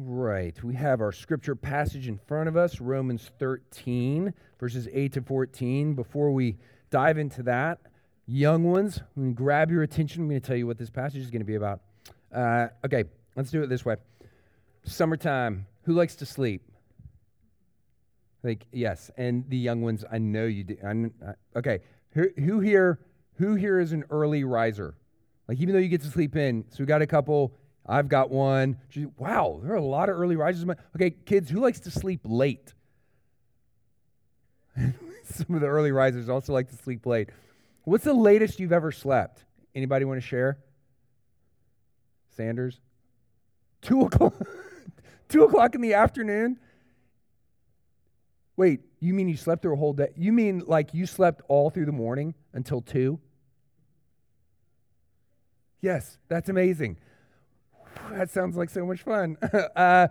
Right. We have our scripture passage in front of us, Romans 13, verses 8 to 14. Before we dive into that, young ones, I'm grab your attention. I'm going to tell you what this passage is going to be about. Uh, okay, let's do it this way. Summertime. Who likes to sleep? Like yes, and the young ones, I know you do. Uh, okay, who, who here? Who here is an early riser? Like even though you get to sleep in, so we got a couple I've got one. Wow, there are a lot of early risers. Okay, kids, who likes to sleep late? Some of the early risers also like to sleep late. What's the latest you've ever slept? Anybody want to share? Sanders? Two o'clock. Two o'clock in the afternoon? Wait, you mean you slept through a whole day? You mean like you slept all through the morning until two? Yes, that's amazing that sounds like so much fun. uh,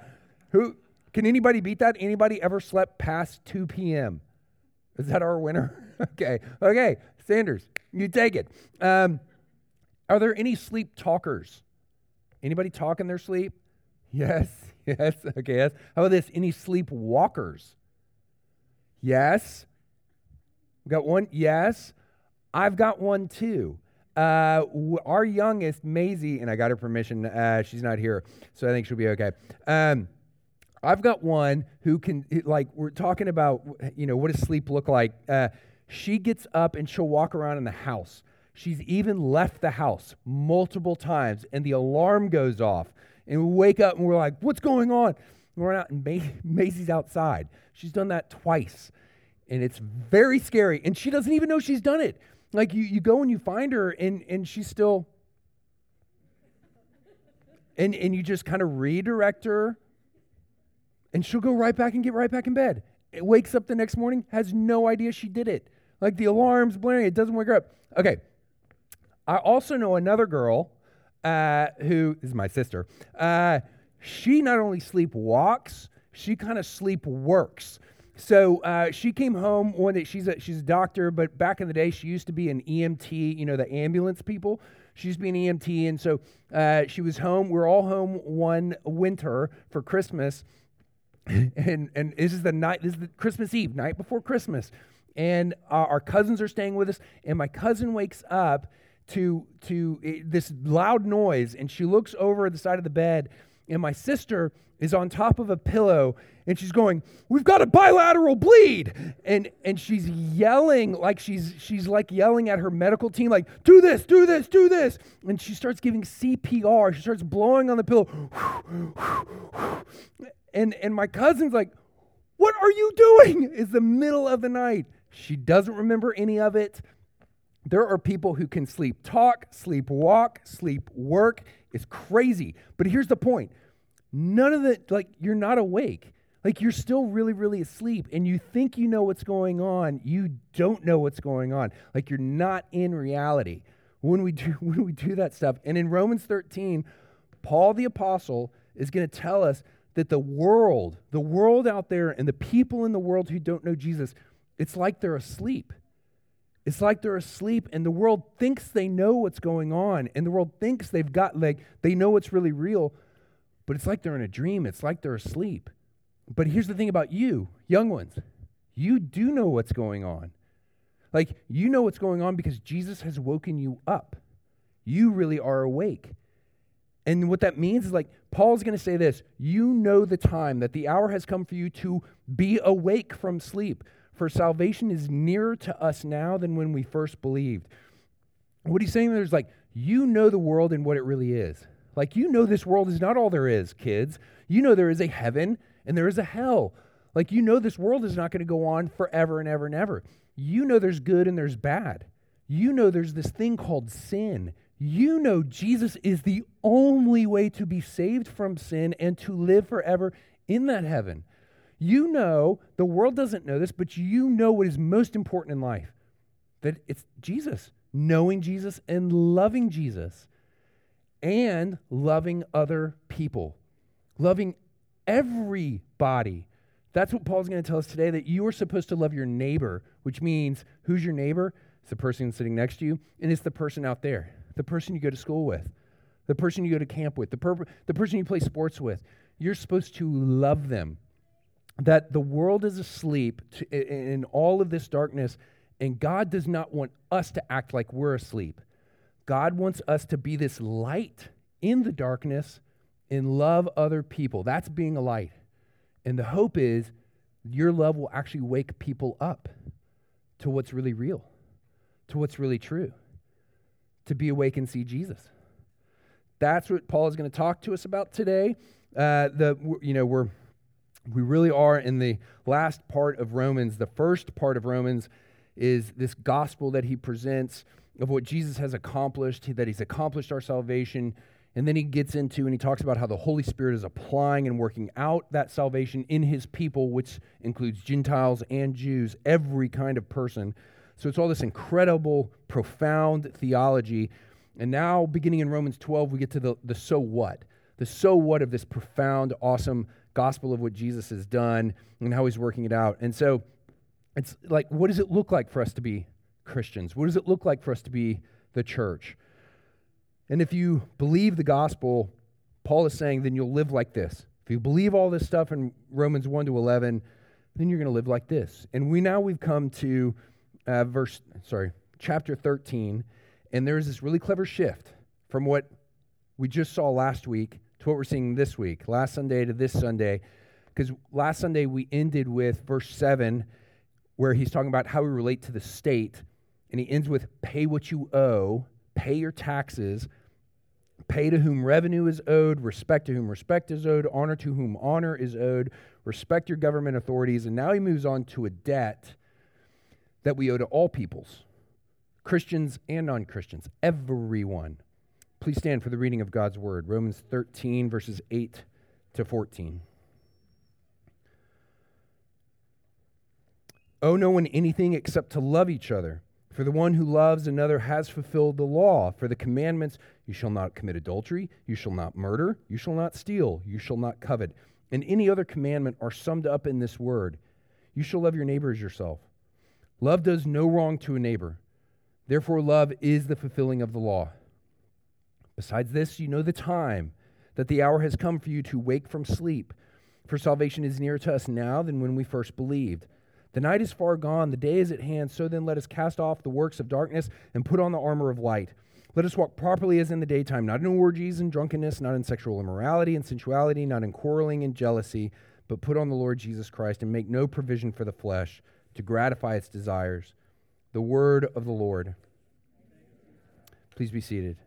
who can anybody beat that? Anybody ever slept past 2 p.m.? Is that our winner? okay, okay, Sanders, you take it. Um, are there any sleep talkers? Anybody talk in their sleep? Yes, yes, okay, yes. How about this? Any sleep walkers? Yes. We got one? Yes. I've got one too. Uh, our youngest, Maisie, and I got her permission. Uh, she's not here, so I think she'll be okay. Um, I've got one who can, like, we're talking about, you know, what does sleep look like? Uh, she gets up and she'll walk around in the house. She's even left the house multiple times, and the alarm goes off. And we wake up and we're like, what's going on? And we're out, and Maisie's outside. She's done that twice, and it's very scary. And she doesn't even know she's done it. Like you, you go and you find her and, and she's still and, and you just kind of redirect her and she'll go right back and get right back in bed. It wakes up the next morning, has no idea she did it. Like the alarm's blaring, it doesn't wake her up. Okay. I also know another girl uh, who is my sister. Uh, she not only sleep walks, she kind of sleep works. So uh, she came home one day. She's a, she's a doctor, but back in the day, she used to be an EMT, you know, the ambulance people. She used to be an EMT. And so uh, she was home. We're all home one winter for Christmas. and, and this is the night, this is the Christmas Eve, night before Christmas. And uh, our cousins are staying with us. And my cousin wakes up to, to uh, this loud noise. And she looks over the side of the bed. And my sister is on top of a pillow and she's going, "We've got a bilateral bleed." And and she's yelling like she's she's like yelling at her medical team like, "Do this, do this, do this." And she starts giving CPR. She starts blowing on the pillow. And and my cousin's like, "What are you doing?" It's the middle of the night. She doesn't remember any of it. There are people who can sleep talk, sleep walk, sleep work. It's crazy. But here's the point none of the, like, you're not awake. Like, you're still really, really asleep and you think you know what's going on. You don't know what's going on. Like, you're not in reality when we do, when we do that stuff. And in Romans 13, Paul the Apostle is going to tell us that the world, the world out there, and the people in the world who don't know Jesus, it's like they're asleep. It's like they're asleep, and the world thinks they know what's going on, and the world thinks they've got, like, they know what's really real, but it's like they're in a dream. It's like they're asleep. But here's the thing about you, young ones you do know what's going on. Like, you know what's going on because Jesus has woken you up. You really are awake. And what that means is like, Paul's going to say this you know the time that the hour has come for you to be awake from sleep. For salvation is nearer to us now than when we first believed. What he's saying there is like, you know the world and what it really is. Like, you know, this world is not all there is, kids. You know, there is a heaven and there is a hell. Like, you know, this world is not going to go on forever and ever and ever. You know, there's good and there's bad. You know, there's this thing called sin. You know, Jesus is the only way to be saved from sin and to live forever in that heaven. You know, the world doesn't know this, but you know what is most important in life that it's Jesus, knowing Jesus and loving Jesus and loving other people, loving everybody. That's what Paul's going to tell us today that you are supposed to love your neighbor, which means who's your neighbor? It's the person sitting next to you, and it's the person out there, the person you go to school with, the person you go to camp with, the, per- the person you play sports with. you're supposed to love them. That the world is asleep to, in all of this darkness, and God does not want us to act like we're asleep. God wants us to be this light in the darkness and love other people. That's being a light. And the hope is your love will actually wake people up to what's really real, to what's really true, to be awake and see Jesus. That's what Paul is going to talk to us about today. Uh, the you know we're we really are in the last part of Romans. The first part of Romans is this gospel that he presents of what Jesus has accomplished, that he's accomplished our salvation. And then he gets into and he talks about how the Holy Spirit is applying and working out that salvation in his people, which includes Gentiles and Jews, every kind of person. So it's all this incredible, profound theology. And now, beginning in Romans 12, we get to the, the so what. The so what of this profound, awesome gospel of what Jesus has done and how he's working it out. And so it's like, what does it look like for us to be Christians? What does it look like for us to be the church? And if you believe the gospel, Paul is saying, then you'll live like this. If you believe all this stuff in Romans 1 to 11, then you're going to live like this. And we now we've come to uh, verse, sorry, chapter 13, and there's this really clever shift from what we just saw last week to what we're seeing this week, last Sunday to this Sunday. Because last Sunday we ended with verse 7, where he's talking about how we relate to the state. And he ends with pay what you owe, pay your taxes, pay to whom revenue is owed, respect to whom respect is owed, honor to whom honor is owed, respect your government authorities. And now he moves on to a debt that we owe to all peoples, Christians and non Christians, everyone. Please stand for the reading of God's word, Romans 13, verses 8 to 14. Owe no one anything except to love each other. For the one who loves another has fulfilled the law. For the commandments, you shall not commit adultery, you shall not murder, you shall not steal, you shall not covet, and any other commandment are summed up in this word You shall love your neighbor as yourself. Love does no wrong to a neighbor. Therefore, love is the fulfilling of the law. Besides this, you know the time, that the hour has come for you to wake from sleep. For salvation is nearer to us now than when we first believed. The night is far gone, the day is at hand. So then let us cast off the works of darkness and put on the armor of light. Let us walk properly as in the daytime, not in orgies and drunkenness, not in sexual immorality and sensuality, not in quarreling and jealousy, but put on the Lord Jesus Christ and make no provision for the flesh to gratify its desires. The word of the Lord. Please be seated.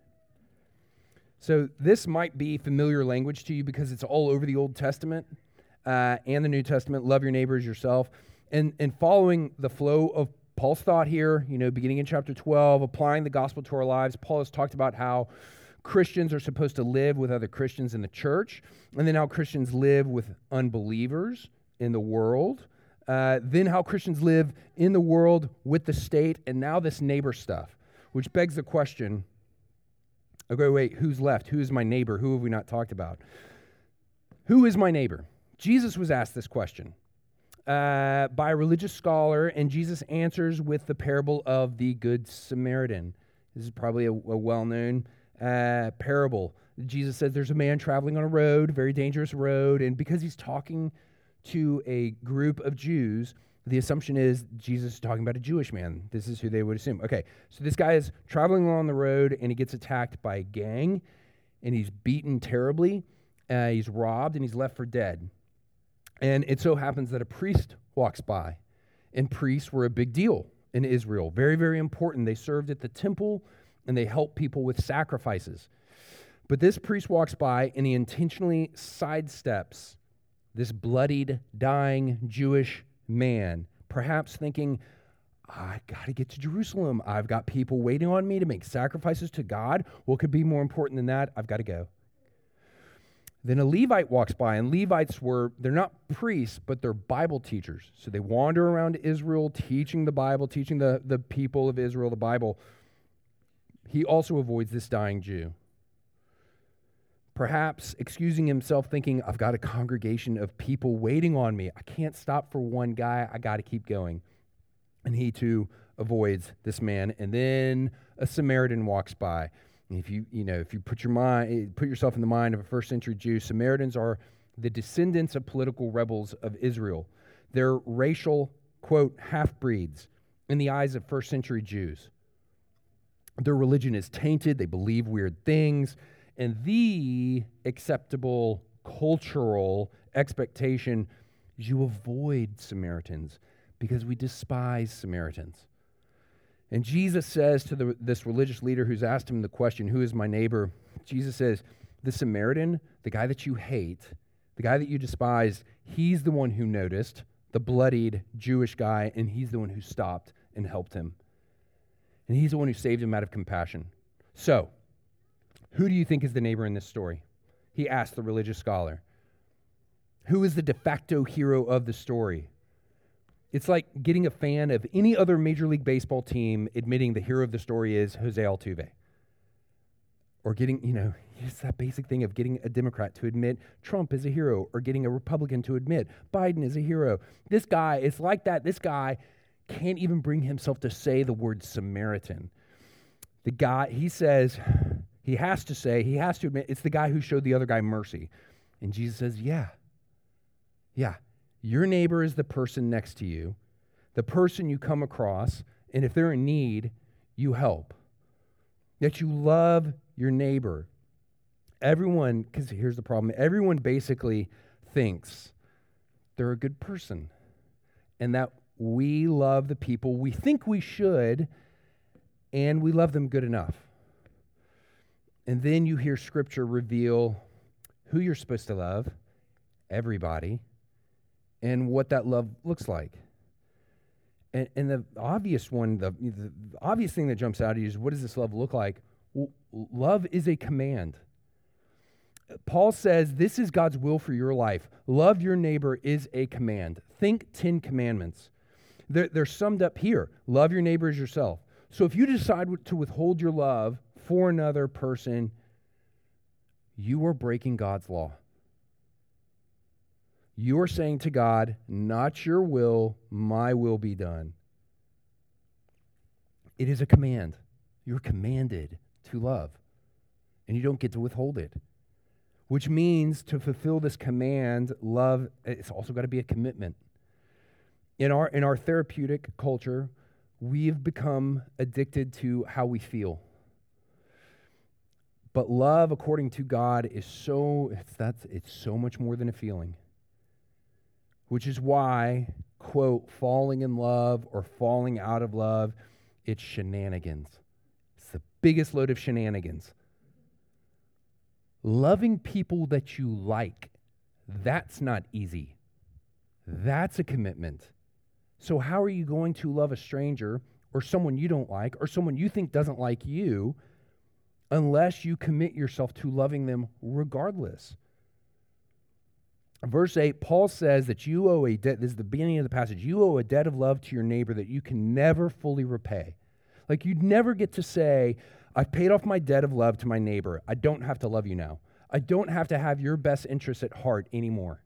So, this might be familiar language to you because it's all over the Old Testament uh, and the New Testament. Love your neighbors yourself. And, and following the flow of Paul's thought here, you know, beginning in chapter 12, applying the gospel to our lives, Paul has talked about how Christians are supposed to live with other Christians in the church, and then how Christians live with unbelievers in the world. Uh, then how Christians live in the world with the state, and now this neighbor stuff, which begs the question Okay, wait, who's left? Who is my neighbor? Who have we not talked about? Who is my neighbor? Jesus was asked this question uh, by a religious scholar, and Jesus answers with the parable of the Good Samaritan. This is probably a, a well known uh, parable. Jesus says there's a man traveling on a road, very dangerous road, and because he's talking to a group of Jews, the assumption is Jesus is talking about a Jewish man. This is who they would assume. Okay, so this guy is traveling along the road and he gets attacked by a gang and he's beaten terribly. Uh, he's robbed and he's left for dead. And it so happens that a priest walks by, and priests were a big deal in Israel. Very, very important. They served at the temple and they helped people with sacrifices. But this priest walks by and he intentionally sidesteps this bloodied, dying Jewish man, perhaps thinking, I got to get to Jerusalem. I've got people waiting on me to make sacrifices to God. What could be more important than that? I've got to go. Then a Levite walks by, and Levites were, they're not priests, but they're Bible teachers. So they wander around Israel teaching the Bible, teaching the, the people of Israel the Bible. He also avoids this dying Jew perhaps excusing himself, thinking, I've got a congregation of people waiting on me. I can't stop for one guy. I got to keep going. And he too avoids this man. And then a Samaritan walks by. If you, you know, if you put your mind, eh, put yourself in the mind of a first century Jew, Samaritans are the descendants of political rebels of Israel. They're racial, quote, half breeds in the eyes of first century Jews. Their religion is tainted, they believe weird things, and the acceptable cultural expectation is you avoid Samaritans because we despise Samaritans. And Jesus says to the, this religious leader who's asked him the question, Who is my neighbor? Jesus says, The Samaritan, the guy that you hate, the guy that you despise, he's the one who noticed, the bloodied Jewish guy, and he's the one who stopped and helped him. And he's the one who saved him out of compassion. So, who do you think is the neighbor in this story? He asked the religious scholar. Who is the de facto hero of the story? It's like getting a fan of any other Major League Baseball team admitting the hero of the story is Jose Altuve. Or getting, you know, it's that basic thing of getting a Democrat to admit Trump is a hero, or getting a Republican to admit Biden is a hero. This guy, it's like that. This guy can't even bring himself to say the word Samaritan. The guy, he says, he has to say, he has to admit, it's the guy who showed the other guy mercy. And Jesus says, Yeah, yeah, your neighbor is the person next to you, the person you come across, and if they're in need, you help. That you love your neighbor. Everyone, because here's the problem everyone basically thinks they're a good person and that we love the people we think we should and we love them good enough. And then you hear scripture reveal who you're supposed to love, everybody, and what that love looks like. And, and the obvious one, the, the obvious thing that jumps out at you is what does this love look like? Well, love is a command. Paul says this is God's will for your life. Love your neighbor is a command. Think 10 commandments. They're, they're summed up here love your neighbor as yourself. So if you decide to withhold your love for another person, you are breaking God's law. You are saying to God, Not your will, my will be done. It is a command. You're commanded to love, and you don't get to withhold it. Which means to fulfill this command, love, it's also got to be a commitment. In our, in our therapeutic culture, we've become addicted to how we feel. But love, according to God, is so, it's, that's, it's so much more than a feeling which is why, quote, falling in love or falling out of love, it's shenanigans. It's the biggest load of shenanigans. Loving people that you like, that's not easy. That's a commitment. So, how are you going to love a stranger or someone you don't like or someone you think doesn't like you unless you commit yourself to loving them regardless? Verse 8, Paul says that you owe a debt. This is the beginning of the passage. You owe a debt of love to your neighbor that you can never fully repay. Like you'd never get to say, I've paid off my debt of love to my neighbor. I don't have to love you now. I don't have to have your best interests at heart anymore.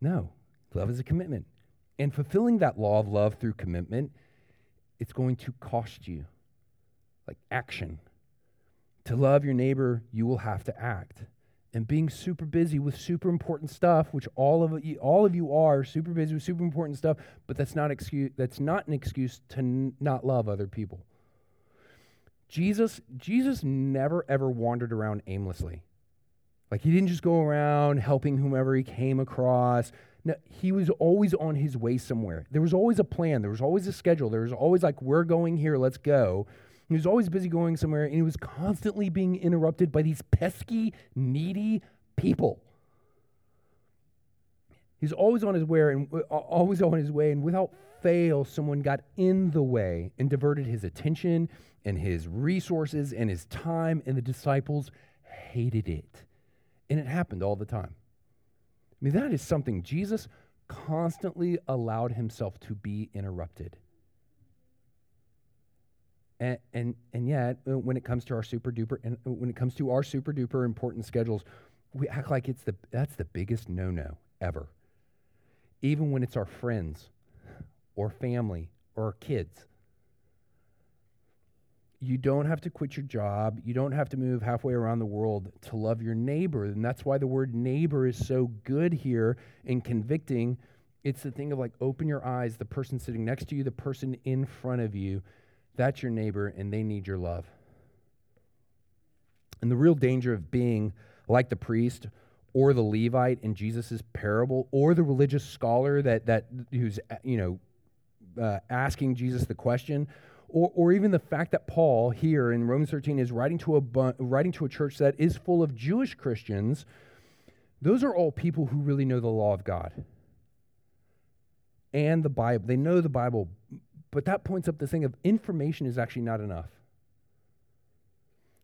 No, love is a commitment. And fulfilling that law of love through commitment, it's going to cost you like action. To love your neighbor, you will have to act and being super busy with super important stuff, which all of you, all of you are super busy with super important stuff, but that's not excuse that's not an excuse to n- not love other people. Jesus Jesus never ever wandered around aimlessly. Like he didn't just go around helping whomever he came across. No, he was always on his way somewhere. There was always a plan, there was always a schedule. There was always like we're going here, let's go. He was always busy going somewhere, and he was constantly being interrupted by these pesky, needy people. He's always on his way, and uh, always on his way, and without fail, someone got in the way and diverted his attention and his resources and his time, and the disciples hated it. And it happened all the time. I mean, that is something Jesus constantly allowed himself to be interrupted. And, and, and yet, uh, when it comes to our super duper, and uh, when it comes to our super duper important schedules, we act like it's the, that's the biggest no no ever. Even when it's our friends or family or our kids. you don't have to quit your job. You don't have to move halfway around the world to love your neighbor. And that's why the word neighbor is so good here and convicting. It's the thing of like, open your eyes. The person sitting next to you, the person in front of you, that's your neighbor, and they need your love. And the real danger of being like the priest or the Levite in Jesus' parable or the religious scholar that, that who's, you know, uh, asking Jesus the question, or, or even the fact that Paul here in Romans 13 is writing to, a bu- writing to a church that is full of Jewish Christians, those are all people who really know the law of God and the Bible. They know the Bible, but that points up the thing of information is actually not enough.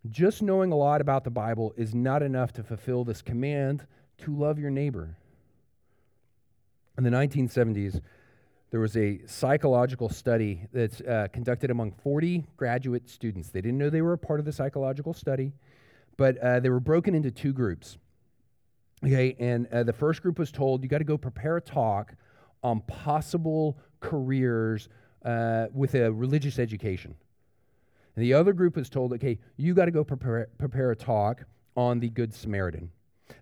Just knowing a lot about the Bible is not enough to fulfill this command to love your neighbor. In the 1970s, there was a psychological study that's uh, conducted among 40 graduate students. They didn't know they were a part of the psychological study, but uh, they were broken into two groups. Okay, and uh, the first group was told you got to go prepare a talk on possible careers uh, with a religious education. And the other group was told, okay, you got to go prepare, prepare a talk on the Good Samaritan.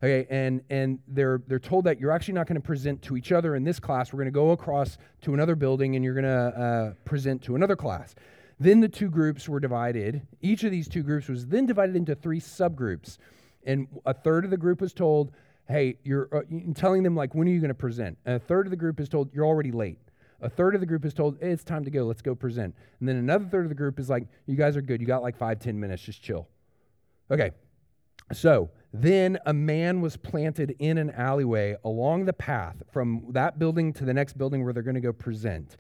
Okay, and, and they're, they're told that you're actually not going to present to each other in this class. We're going to go across to another building and you're going to uh, present to another class. Then the two groups were divided. Each of these two groups was then divided into three subgroups. And a third of the group was told, hey, you're uh, telling them, like, when are you going to present? And a third of the group is told, you're already late. A third of the group is told, hey, it's time to go, let's go present. And then another third of the group is like, you guys are good, you got like five, ten minutes, just chill. Okay, so then a man was planted in an alleyway along the path from that building to the next building where they're going to go present.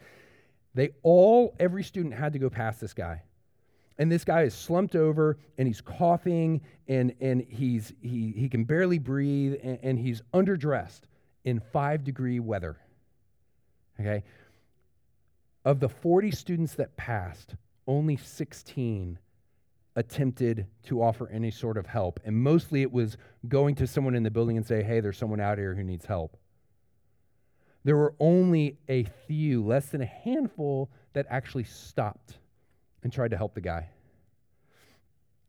They all, every student had to go past this guy. And this guy is slumped over and he's coughing and, and he's, he, he can barely breathe and, and he's underdressed in five degree weather. Okay? Of the 40 students that passed, only 16 attempted to offer any sort of help. And mostly it was going to someone in the building and say, hey, there's someone out here who needs help. There were only a few, less than a handful, that actually stopped and tried to help the guy.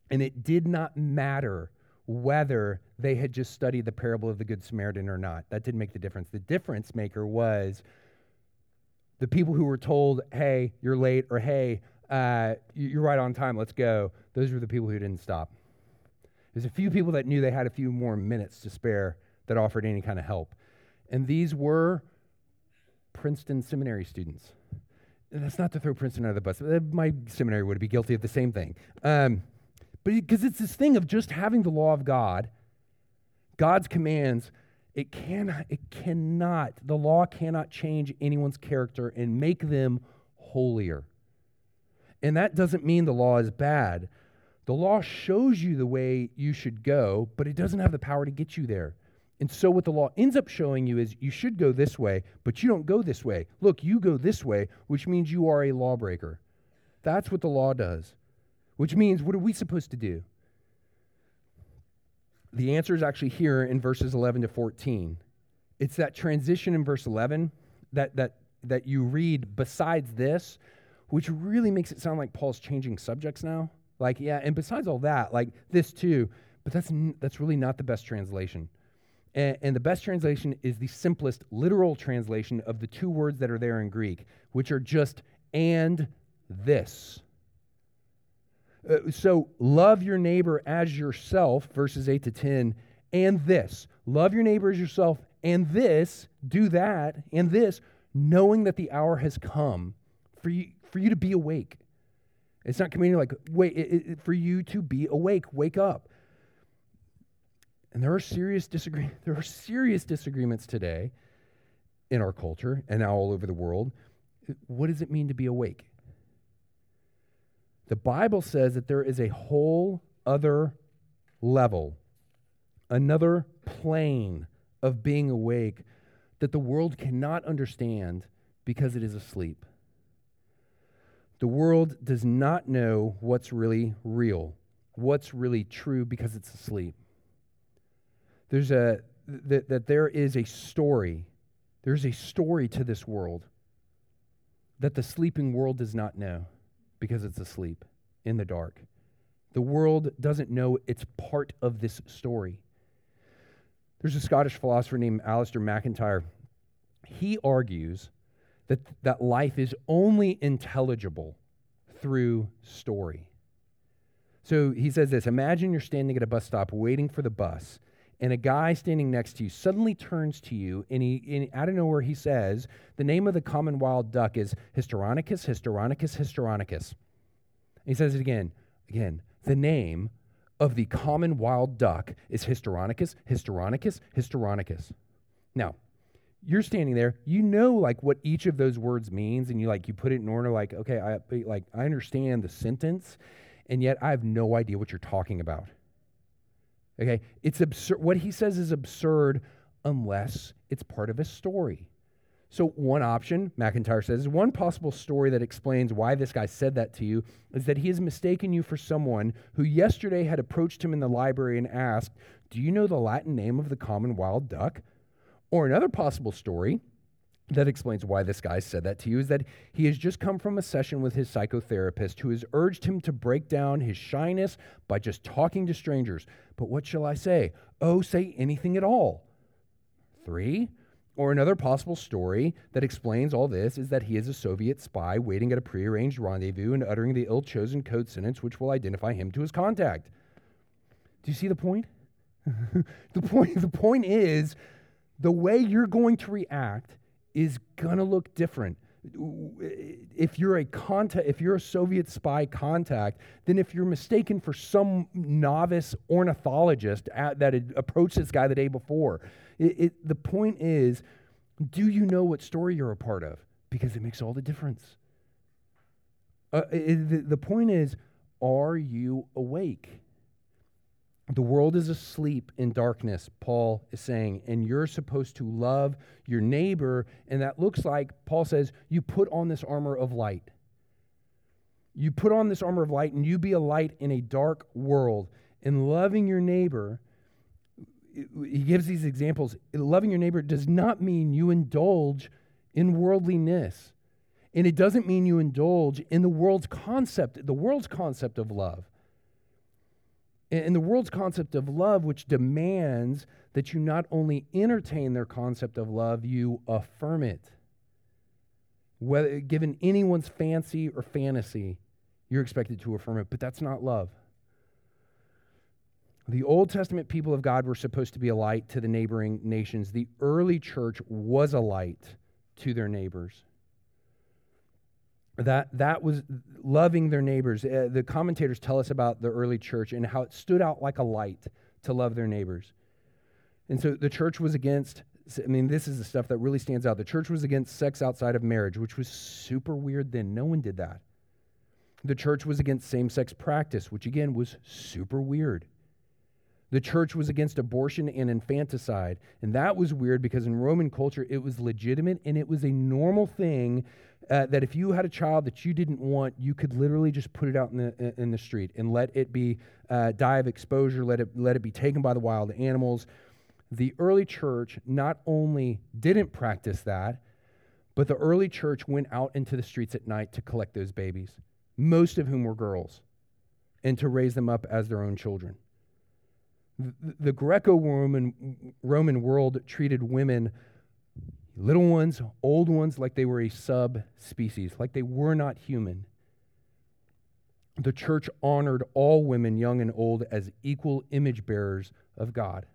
And it did not matter whether they had just studied the parable of the Good Samaritan or not. That didn't make the difference. The difference maker was the people who were told, hey, you're late, or hey, uh, you're right on time, let's go, those were the people who didn't stop. There's a few people that knew they had a few more minutes to spare that offered any kind of help. And these were Princeton seminary students. And that's not to throw Princeton under the bus. Uh, my seminary would be guilty of the same thing. Um, but because it's this thing of just having the law of God, God's commands it cannot, it cannot, the law cannot change anyone's character and make them holier. And that doesn't mean the law is bad. The law shows you the way you should go, but it doesn't have the power to get you there. And so, what the law ends up showing you is you should go this way, but you don't go this way. Look, you go this way, which means you are a lawbreaker. That's what the law does, which means what are we supposed to do? The answer is actually here in verses 11 to 14. It's that transition in verse 11 that, that, that you read besides this, which really makes it sound like Paul's changing subjects now. Like, yeah, and besides all that, like this too, but that's, that's really not the best translation. And, and the best translation is the simplest literal translation of the two words that are there in Greek, which are just and this. Uh, so love your neighbor as yourself, verses 8 to 10, and this. Love your neighbor as yourself, and this, do that, and this, knowing that the hour has come for you, for you to be awake. It's not community like, wait, it, it, for you to be awake, wake up. And there are serious disagree- there are serious disagreements today in our culture and now all over the world. What does it mean to be awake? The Bible says that there is a whole other level, another plane of being awake that the world cannot understand because it is asleep. The world does not know what's really real, what's really true because it's asleep. There's a that, that there is a story. There's a story to this world that the sleeping world does not know because it's asleep. in the dark. The world doesn't know it's part of this story. There's a Scottish philosopher named Alasdair MacIntyre. He argues that, that life is only intelligible through story. So he says this Imagine you're standing at a bus stop waiting for the bus, and a guy standing next to you suddenly turns to you, and he, and out of nowhere, he says, The name of the common wild duck is Histrionicus, Histrionicus, Histrionicus. he says it again, again, the name of the common wild duck is Histrionicus, Histrionicus, Histrionicus. Now, you're standing there, you know like what each of those words means, and you like you put it in order, like, okay, I like I understand the sentence, and yet I have no idea what you're talking about. Okay? It's absurd. What he says is absurd unless it's part of a story. So, one option, MacIntyre says, is one possible story that explains why this guy said that to you is that he has mistaken you for someone who yesterday had approached him in the library and asked, Do you know the Latin name of the common wild duck? Or another possible story that explains why this guy said that to you is that he has just come from a session with his psychotherapist who has urged him to break down his shyness by just talking to strangers. But what shall I say? Oh, say anything at all. Three, or another possible story that explains all this is that he is a Soviet spy waiting at a prearranged rendezvous and uttering the ill chosen code sentence which will identify him to his contact. Do you see the point? the point the point is the way you're going to react is going to look different if you're a contact, if you're a Soviet spy contact, then if you're mistaken for some novice ornithologist at, that had approached this guy the day before, it, it, the point is, do you know what story you're a part of? Because it makes all the difference. Uh, it, the, the point is, are you awake? The world is asleep in darkness, Paul is saying, and you're supposed to love your neighbor. And that looks like, Paul says, you put on this armor of light. You put on this armor of light and you be a light in a dark world. And loving your neighbor, he gives these examples. Loving your neighbor does not mean you indulge in worldliness. And it doesn't mean you indulge in the world's concept, the world's concept of love. And the world's concept of love, which demands that you not only entertain their concept of love, you affirm it. Whether given anyone's fancy or fantasy, you're expected to affirm it, but that's not love. The Old Testament people of God were supposed to be a light to the neighboring nations. The early church was a light to their neighbors that that was loving their neighbors. Uh, the commentators tell us about the early church and how it stood out like a light to love their neighbors. And so the church was against I mean this is the stuff that really stands out. The church was against sex outside of marriage, which was super weird then. No one did that. The church was against same-sex practice, which again was super weird. The church was against abortion and infanticide. And that was weird because in Roman culture, it was legitimate and it was a normal thing uh, that if you had a child that you didn't want, you could literally just put it out in the, in the street and let it be uh, die of exposure, let it, let it be taken by the wild animals. The early church not only didn't practice that, but the early church went out into the streets at night to collect those babies, most of whom were girls, and to raise them up as their own children. The, the Greco Roman Roman world treated women little ones, old ones, like they were a subspecies, like they were not human. The church honored all women, young and old, as equal image bearers of God.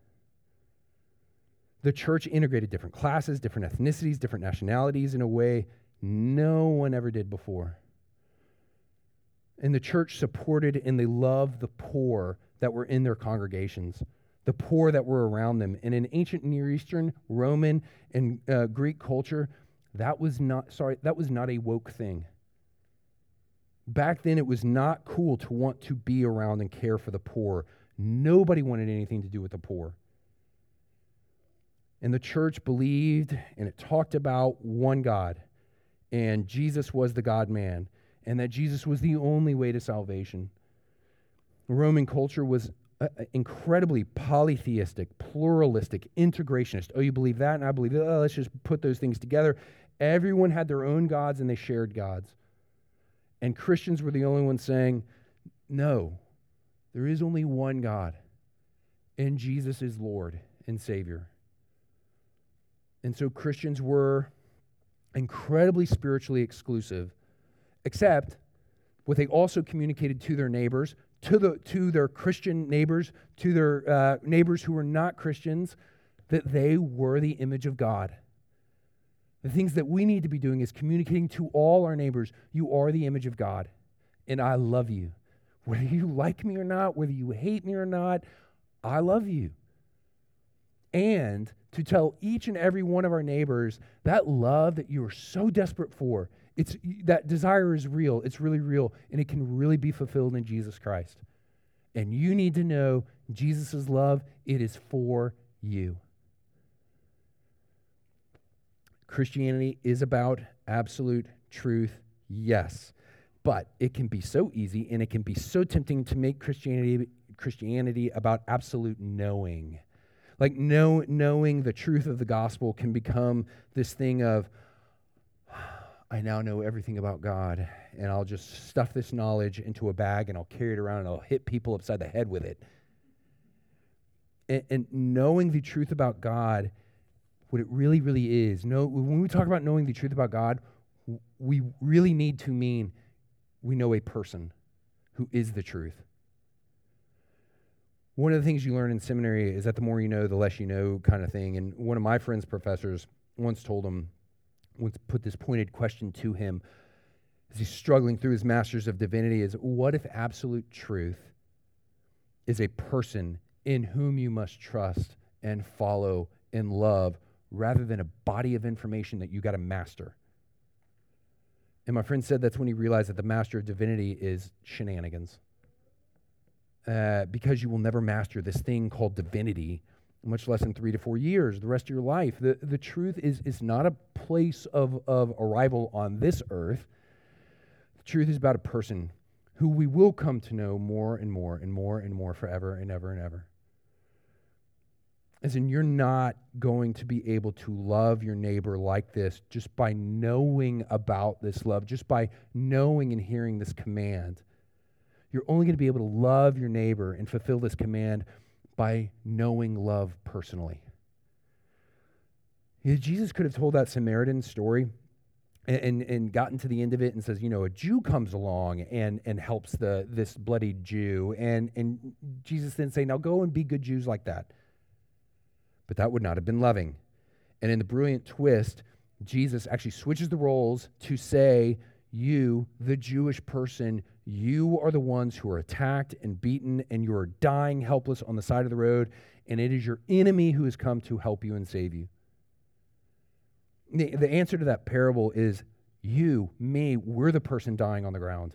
The church integrated different classes, different ethnicities, different nationalities in a way no one ever did before. And the church supported and they loved the poor that were in their congregations the poor that were around them. And in ancient Near Eastern, Roman, and uh, Greek culture, that was not, sorry, that was not a woke thing. Back then, it was not cool to want to be around and care for the poor. Nobody wanted anything to do with the poor. And the church believed and it talked about one God, and Jesus was the God man, and that Jesus was the only way to salvation. Roman culture was incredibly polytheistic, pluralistic, integrationist. Oh, you believe that, and I believe that. Oh, let's just put those things together. Everyone had their own gods, and they shared gods. And Christians were the only ones saying, No, there is only one God, and Jesus is Lord and Savior. And so Christians were incredibly spiritually exclusive, except what they also communicated to their neighbors, to, the, to their Christian neighbors, to their uh, neighbors who were not Christians, that they were the image of God. The things that we need to be doing is communicating to all our neighbors, you are the image of God, and I love you. Whether you like me or not, whether you hate me or not, I love you. And to tell each and every one of our neighbors that love that you are so desperate for, it's that desire is real, it's really real, and it can really be fulfilled in Jesus Christ. And you need to know Jesus' love, it is for you. Christianity is about absolute truth, yes. But it can be so easy and it can be so tempting to make Christianity Christianity about absolute knowing. Like know, knowing the truth of the gospel can become this thing of I now know everything about God and I'll just stuff this knowledge into a bag and I'll carry it around and I'll hit people upside the head with it. And, and knowing the truth about God what it really, really is. No, when we talk about knowing the truth about God, we really need to mean we know a person who is the truth. One of the things you learn in seminary is that the more you know, the less you know, kind of thing. And one of my friend's professors once told him, once put this pointed question to him as he's struggling through his master's of divinity is what if absolute truth is a person in whom you must trust and follow and love rather than a body of information that you got to master. And my friend said that's when he realized that the master of divinity is shenanigans. Uh, because you will never master this thing called divinity, much less in three to four years, the rest of your life. The, the truth is, is not a place of, of arrival on this earth. The truth is about a person who we will come to know more and more and more and more forever and ever and ever. As in, you're not going to be able to love your neighbor like this just by knowing about this love, just by knowing and hearing this command. You're only going to be able to love your neighbor and fulfill this command by knowing love personally. Jesus could have told that Samaritan story and, and, gotten to the end of it and says, you know, a Jew comes along and, and helps the, this bloody Jew. And, and Jesus then say, now go and be good Jews like that but that would not have been loving. And in the brilliant twist, Jesus actually switches the roles to say, You, the Jewish person, you are the ones who are attacked and beaten, and you are dying helpless on the side of the road, and it is your enemy who has come to help you and save you. The, the answer to that parable is you, me, we're the person dying on the ground.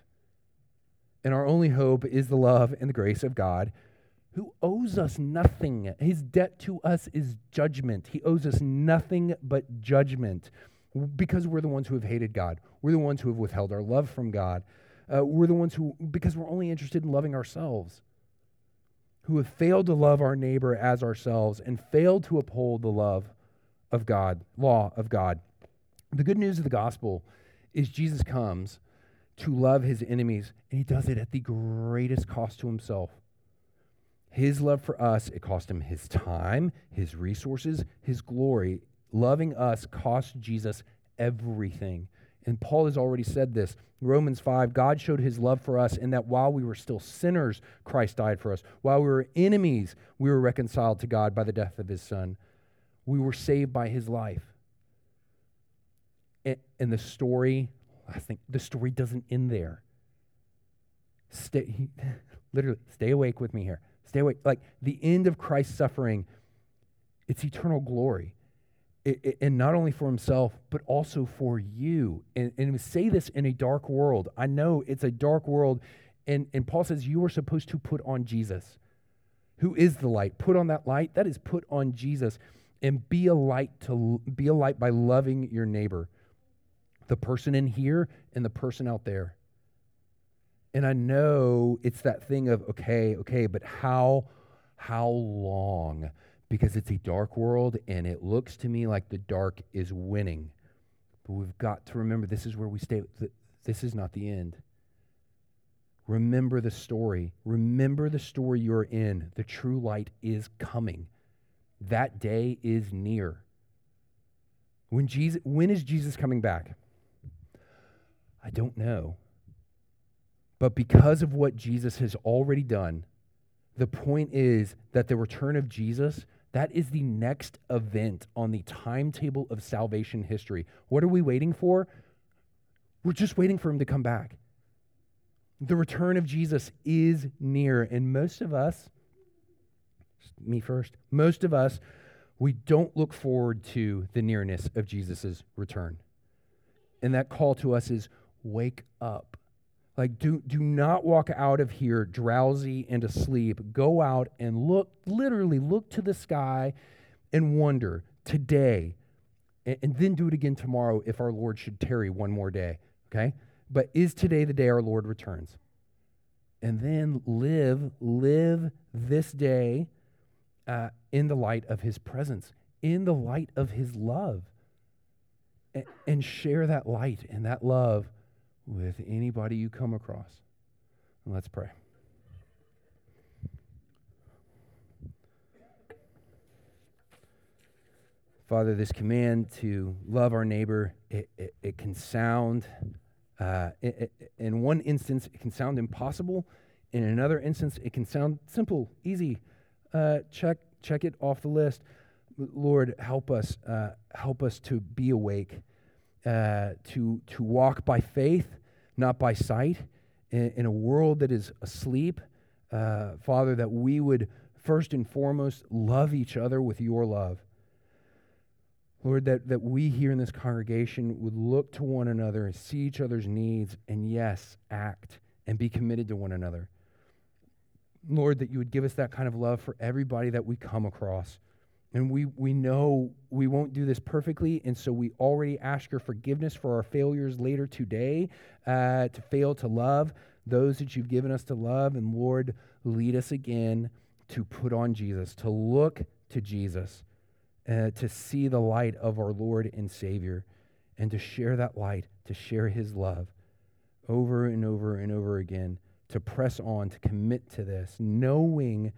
And our only hope is the love and the grace of God who owes us nothing. His debt to us is judgment. He owes us nothing but judgment because we're the ones who have hated God. We're the ones who have withheld our love from God. Uh, we're the ones who, because we're only interested in loving ourselves, who have failed to love our neighbor as ourselves and failed to uphold the love of God, law of God. The good news of the gospel is Jesus comes to love his enemies, and he does it at the greatest cost to himself. His love for us, it cost him his time, his resources, his glory. Loving us cost Jesus everything. And Paul has already said this. Romans 5 God showed his love for us in that while we were still sinners, Christ died for us. While we were enemies, we were reconciled to God by the death of his son. We were saved by his life. And, the story, I think the story doesn't end there. Stay, literally, stay awake with me here. Stay awake. Like the end of Christ's suffering, it's eternal glory. And not only for himself, but also for you. And, and say this in a dark world. I know it's a dark world. And, and Paul says you are supposed to put on Jesus, who is the light. Put on that light. That is put on Jesus. And be a light to be a light by loving your neighbor. The person in here and the person out there. And I know it's that thing of, okay, okay, but how, how long? Because it's a dark world and it looks to me like the dark is winning. But we've got to remember this is where we stay. This is not the end. Remember the story. Remember the story you're in. The true light is coming. That day is near. When, Jesus, when is Jesus coming back? I don't know. But because of what Jesus has already done, the point is that the return of Jesus, that is the next event on the timetable of salvation history. What are we waiting for? We're just waiting for him to come back. The return of Jesus is near, and most of us, me first, most of us, we don't look forward to the nearness of Jesus' return. And that call to us is wake up. Like, do, do not walk out of here drowsy and asleep. Go out and look, literally look to the sky and wonder today, and, and then do it again tomorrow if our Lord should tarry one more day. Okay? But is today the day our Lord returns? And then live, live this day uh, in the light of his presence, in the light of his love, and, and share that light and that love with anybody you come across. And let's pray. Father, this command to love our neighbor, it, it, it can sound, uh, it, in one instance, it can sound impossible. In another instance, it can sound simple, easy. Uh, check, check it off the list. Lord, help us, uh, help us to be awake uh, to, to walk by faith, not by sight, in, in a world that is asleep. Uh, Father, that we would first and foremost love each other with your love. Lord, that, that we here in this congregation would look to one another and see each other's needs and, yes, act and be committed to one another. Lord, that you would give us that kind of love for everybody that we come across. And we, we know we won't do this perfectly, and so we already ask your forgiveness for our failures later today uh, to fail to love those that you've given us to love. And Lord, lead us again to put on Jesus, to look to Jesus, uh, to see the light of our Lord and Savior, and to share that light, to share his love over and over and over again, to press on, to commit to this, knowing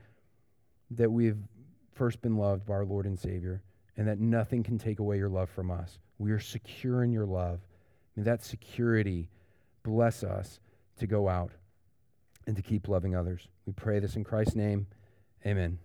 that we've first been loved by our Lord and Savior, and that nothing can take away your love from us. We are secure in your love. May that security bless us to go out and to keep loving others. We pray this in Christ's name. Amen.